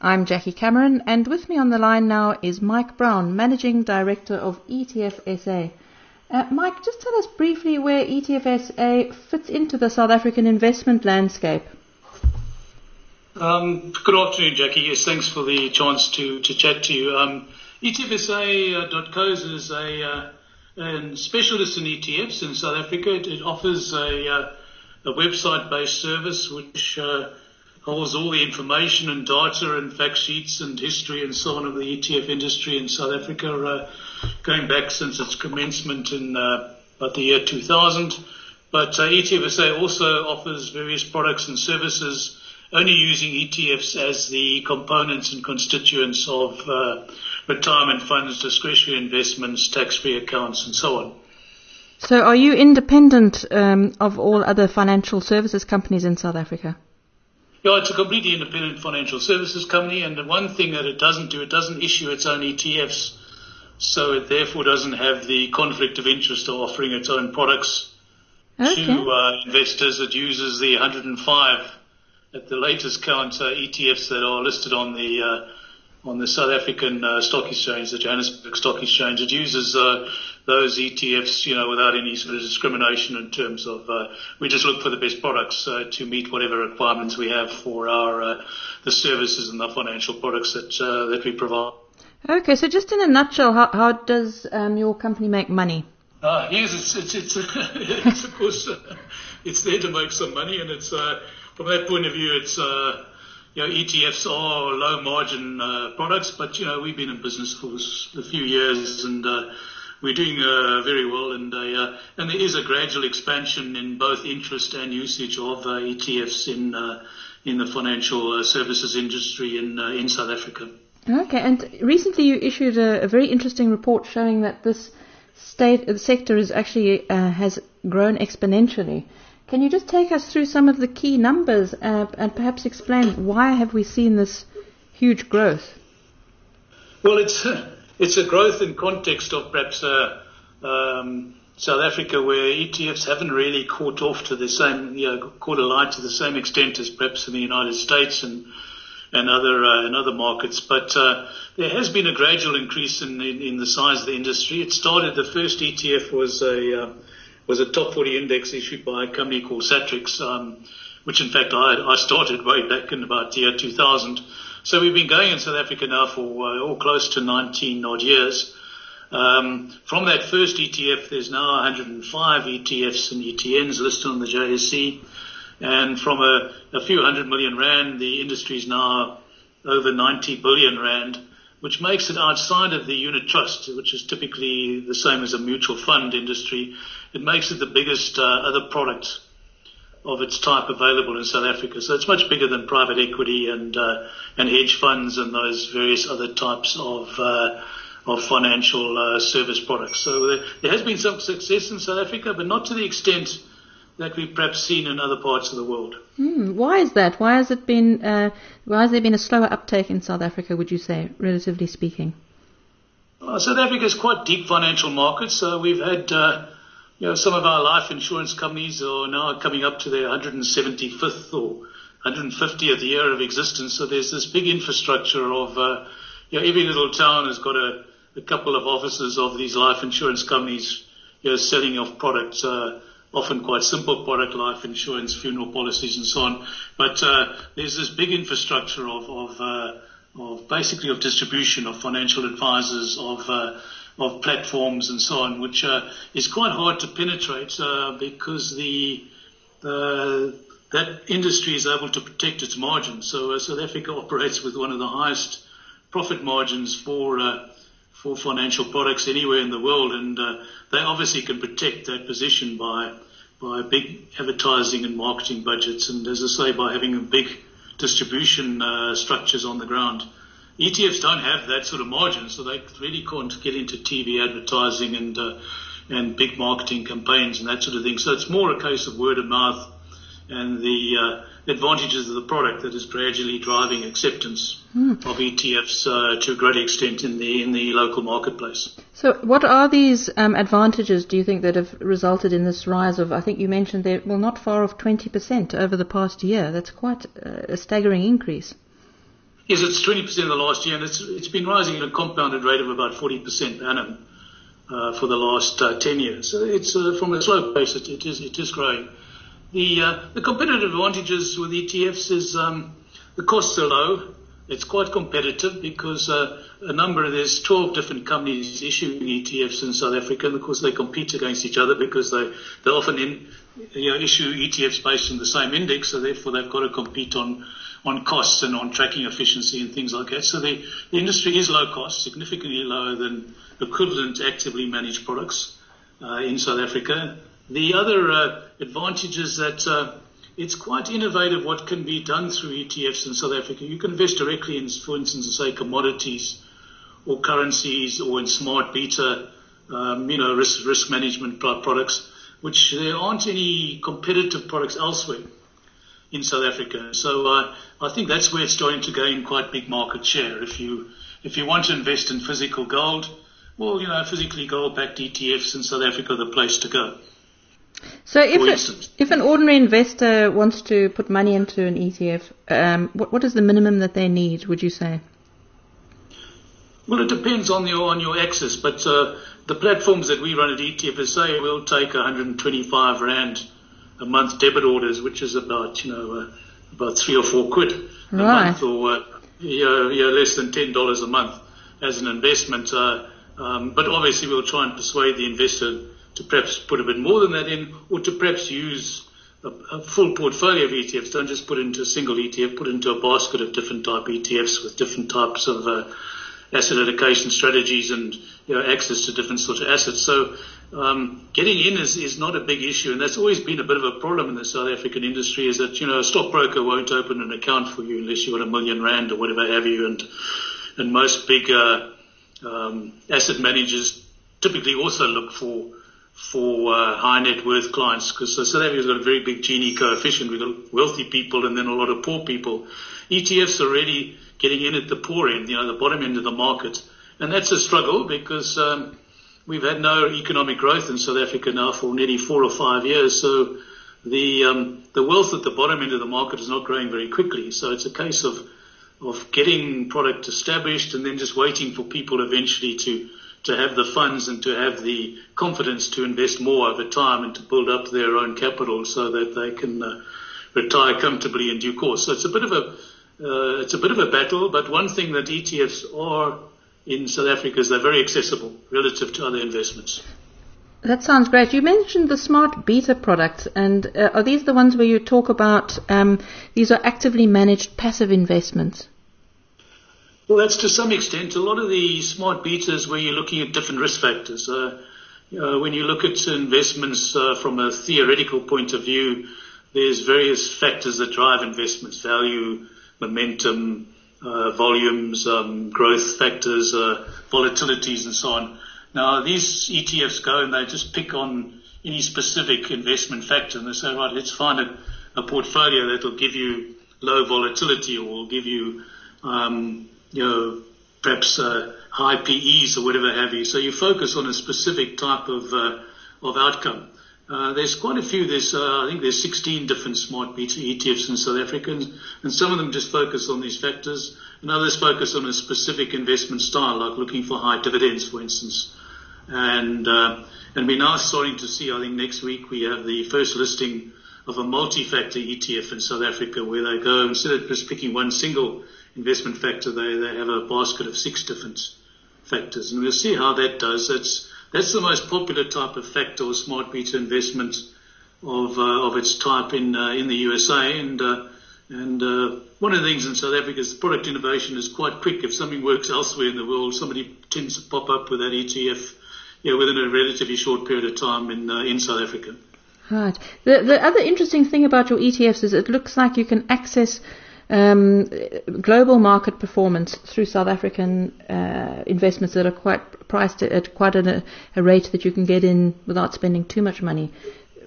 I'm Jackie Cameron, and with me on the line now is Mike Brown, Managing Director of ETFSA. Uh, Mike, just tell us briefly where ETFSA fits into the South African investment landscape. Um, good afternoon, Jackie. Yes, thanks for the chance to, to chat to you. Um, is a, uh, a specialist in ETFs in South Africa. It, it offers a, uh, a website-based service which uh, holds all the information and data and fact sheets and history and so on of the ETF industry in South Africa, uh, going back since its commencement in uh, about the year 2000. But uh, ETFSA also offers various products and services only using ETFs as the components and constituents of uh, retirement funds, discretionary investments, tax-free accounts, and so on. So, are you independent um, of all other financial services companies in South Africa? Yeah, it's a completely independent financial services company, and the one thing that it doesn't do, it doesn't issue its own ETFs, so it therefore doesn't have the conflict of interest of offering its own products okay. to uh, investors. It uses the 105 at the latest count uh, ETFs that are listed on the uh, on the South African uh, Stock Exchange, the Johannesburg Stock Exchange. It uses uh, those ETFs, you know, without any sort of discrimination in terms of uh, we just look for the best products uh, to meet whatever requirements we have for our uh, the services and the financial products that uh, that we provide. Okay, so just in a nutshell, how, how does um, your company make money? Uh, yes, it's it's it's, it's of course uh, it's there to make some money, and it's uh, from that point of view, it's uh, you know, ETFs are low margin uh, products, but you know, we've been in business for a few years and uh, we're doing uh, very well. And uh, and there is a gradual expansion in both interest and usage of uh, ETFs in uh, in the financial services industry in in South Africa. Okay, and recently you issued a, a very interesting report showing that this state sector is actually has grown exponentially. Can you just take us through some of the key numbers uh, and perhaps explain why have we seen this huge growth? Well, it's it's a growth in context of perhaps uh, um, South Africa, where ETFs haven't really caught off to the same, you know, caught a light to the same extent as perhaps in the United States and and other uh, and other markets. But uh, there has been a gradual increase in, in, in the size of the industry. It started. The first ETF was a uh, was a top 40 index issued by a company called Satrix, um, which in fact I, I started way back in about the year 2000. So we've been going in South Africa now for uh, all close to 19 odd years. Um, from that first ETF, there's now 105 ETFs and ETNs listed on the JSE. And from a, a few hundred million rand, the industry is now over 90 billion rand which makes it outside of the unit trust, which is typically the same as a mutual fund industry. It makes it the biggest uh, other product of its type available in South Africa. So it's much bigger than private equity and uh, and hedge funds and those various other types of uh, of financial uh, service products. So there, there has been some success in South Africa, but not to the extent that we've perhaps seen in other parts of the world. Mm, why is that? Why has it been? Uh, why has there been a slower uptake in South Africa? Would you say, relatively speaking? Uh, South Africa is quite deep financial market, so we've had. You know, some of our life insurance companies are now coming up to their 175th or 150th year of existence. So there's this big infrastructure of, uh, you know, every little town has got a, a couple of offices of these life insurance companies, you know, selling off products. Uh, often quite simple product, life insurance, funeral policies, and so on. But uh, there's this big infrastructure of of, uh, of basically of distribution of financial advisors of uh, of platforms and so on, which uh, is quite hard to penetrate uh, because the that industry is able to protect its margins. So uh, South Africa operates with one of the highest profit margins for for financial products anywhere in the world, and they obviously can protect that position by by big advertising and marketing budgets, and as I say, by having big distribution uh, structures on the ground. ETFs don't have that sort of margin, so they really can't get into TV advertising and uh, and big marketing campaigns and that sort of thing. So it's more a case of word of mouth and the uh, advantages of the product that is gradually driving acceptance mm. of ETFs uh, to a great extent in the in the local marketplace. So, what are these um, advantages? Do you think that have resulted in this rise of? I think you mentioned there, well, not far off 20% over the past year. That's quite a staggering increase. Yes, it's 20% in the last year, and it's it's been rising at a compounded rate of about 40% annum uh, for the last uh, 10 years. So it's uh, from a slow pace, it, it is it is growing. The uh, the competitive advantages with ETFs is um, the costs are low. It's quite competitive because uh, a number of there's 12 different companies issuing ETFs in South Africa, and of course they compete against each other because they they often in, you know, issue ETFs based on the same index, so therefore they've got to compete on on costs and on tracking efficiency and things like that. So the, the industry is low cost, significantly lower than equivalent actively managed products uh, in South Africa. The other uh, advantage is that uh, it's quite innovative what can be done through ETFs in South Africa. You can invest directly in, for instance, say commodities or currencies or in smart beta, um, you know, risk, risk management products, which there aren't any competitive products elsewhere in South Africa. So uh, I think that's where it's starting to gain quite big market share. If you if you want to invest in physical gold, well, you know, physically gold-backed ETFs in South Africa are the place to go. So if a, if an ordinary investor wants to put money into an ETF, um, what what is the minimum that they need? Would you say? Well, it depends on your on your access, but uh, the platforms that we run at ETFSA we'll take 125 rand a month debit orders, which is about you know uh, about three or four quid a right. month, or uh, yeah, yeah, less than ten dollars a month as an investment. Uh, um, but obviously, we'll try and persuade the investor to perhaps put a bit more than that in, or to perhaps use a, a full portfolio of ETFs. Don't just put into a single ETF, put into a basket of different type ETFs with different types of uh, asset allocation strategies and you know, access to different sorts of assets. So um, getting in is, is not a big issue, and that's always been a bit of a problem in the South African industry. Is that you know a stockbroker won't open an account for you unless you've got a million rand or whatever have you, and and most big uh, um, asset managers typically also look for for uh, high net worth clients because South Africa's got a very big Gini coefficient. We've got wealthy people and then a lot of poor people. ETFs are already getting in at the poor end, you know, the bottom end of the market, and that's a struggle because. Um, We've had no economic growth in South Africa now for nearly four or five years, so the um, the wealth at the bottom end of the market is not growing very quickly. So it's a case of of getting product established and then just waiting for people eventually to to have the funds and to have the confidence to invest more over time and to build up their own capital so that they can uh, retire comfortably in due course. So it's a bit of a uh, it's a bit of a battle, but one thing that ETFs are in South Africa is they're very accessible relative to other investments. That sounds great. You mentioned the smart beta products, and uh, are these the ones where you talk about um, these are actively managed passive investments? Well, that's to some extent. A lot of the smart betas where you're looking at different risk factors. Uh, when you look at investments uh, from a theoretical point of view, there's various factors that drive investments: value, momentum, uh, volumes, um, growth factors, uh, volatilities, and so on. Now, these ETFs go and they just pick on any specific investment factor, and they say, right, let's find a, a portfolio that will give you low volatility or will give you, um, you know, perhaps uh, high PEs or whatever have you. So you focus on a specific type of uh, of outcome. Uh, there's quite a few. There's, uh, I think there's 16 different smart beta ETFs in South Africa, and, and some of them just focus on these factors, and others focus on a specific investment style, like looking for high dividends, for instance. And uh, and we're now starting to see. I think next week we have the first listing of a multi-factor ETF in South Africa, where they go instead of just picking one single investment factor, they they have a basket of six different factors, and we'll see how that does. It's that's the most popular type of factor or smart beta investment of uh, of its type in uh, in the USA. And uh, and uh, one of the things in South Africa is product innovation is quite quick. If something works elsewhere in the world, somebody tends to pop up with that ETF you know, within a relatively short period of time in uh, in South Africa. Right. The the other interesting thing about your ETFs is it looks like you can access um, global market performance through South African uh, investments that are quite priced at quite a, a, rate that you can get in without spending too much money.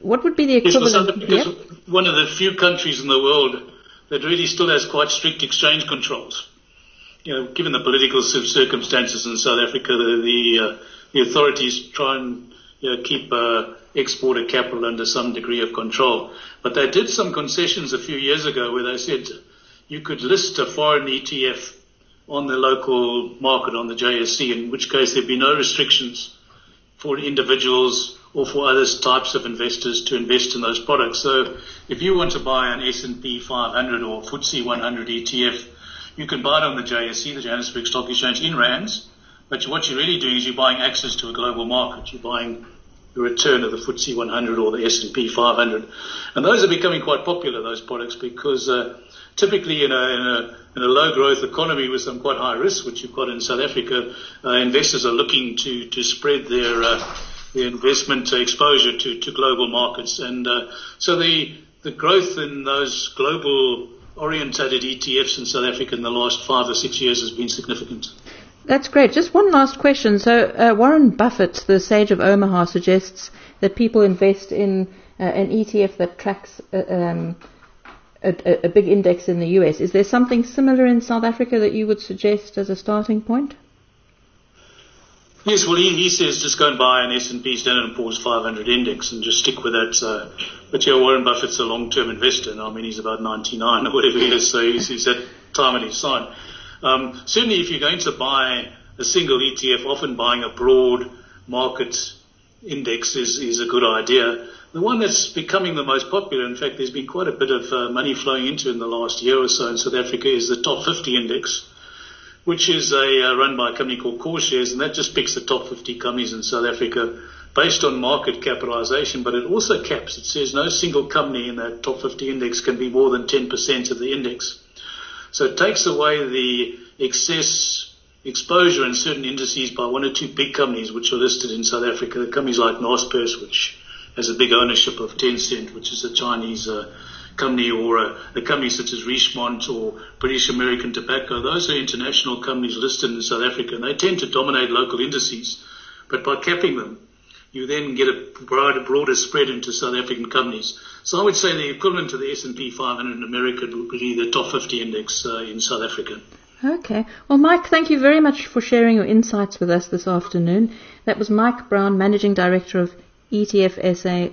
What would be the equivalent? Yes, yep. one of the few countries in the world that really still has quite strict exchange controls. You know, given the political circumstances in South Africa, the the, uh, the authorities try and you know, keep uh, exporter capital under some degree of control. But they did some concessions a few years ago where they said you could list a foreign ETF on the local market on the JSE, in which case there'd be no restrictions for individuals or for other types of investors to invest in those products. So if you want to buy an S&P 500 or FTSE 100 ETF, you can buy it on the JSE, the Johannesburg Stock Exchange, in rands. But what you're really doing is you're buying access to a global market. You're buying the return of the FTSE 100 or the S&P 500, and those are becoming quite popular. Those products because uh, typically in a, in a, in a low growth economy with some quite high risk, which you've got in South Africa, uh, investors are looking to to spread their uh, their investment exposure to, to global markets, and uh, so the the growth in those global orientated ETFs in South Africa in the last five or six years has been significant. That's great. Just one last question. So, uh, Warren Buffett, the sage of Omaha, suggests that people invest in uh, an ETF that tracks uh, um, a, a, big index in the US. Is there something similar in South Africa that you would suggest as a starting point? Yes, well, he, he says just go and buy an S&P Standard & Poor's 500 index and just stick with that. Uh, but yeah, Warren Buffett's a long-term investor. And I mean, he's about 99 or whatever he is, so he's, he's at time at his side. Um, certainly, if you're going to buy a single ETF, often buying a broad market index is, is a good idea. The one that's becoming the most popular, in fact, there's been quite a bit of uh, money flowing into in the last year or so in South Africa, is the top 50 index, which is a, uh, run by a company called CoreShares, and that just picks the top 50 companies in South Africa based on market capitalization, but it also caps. It says no single company in that top 50 index can be more than 10% of the index. So it takes away the excess exposure in certain indices by one or two big companies which are listed in South Africa. Companies like Naspers, which has a big ownership of Tencent, which is a Chinese uh, company, or a, a, company such as Richemont or British American Tobacco. Those are international companies listed in South Africa, and they tend to dominate local indices. But by capping them, you then get a broader, broader spread into South African companies. So I would say the equivalent to the S&P 500 in America would be the top 50 index uh, in South Africa. Okay. Well, Mike, thank you very much for sharing your insights with us this afternoon. That was Mike Brown, Managing Director of etfsa.co.za.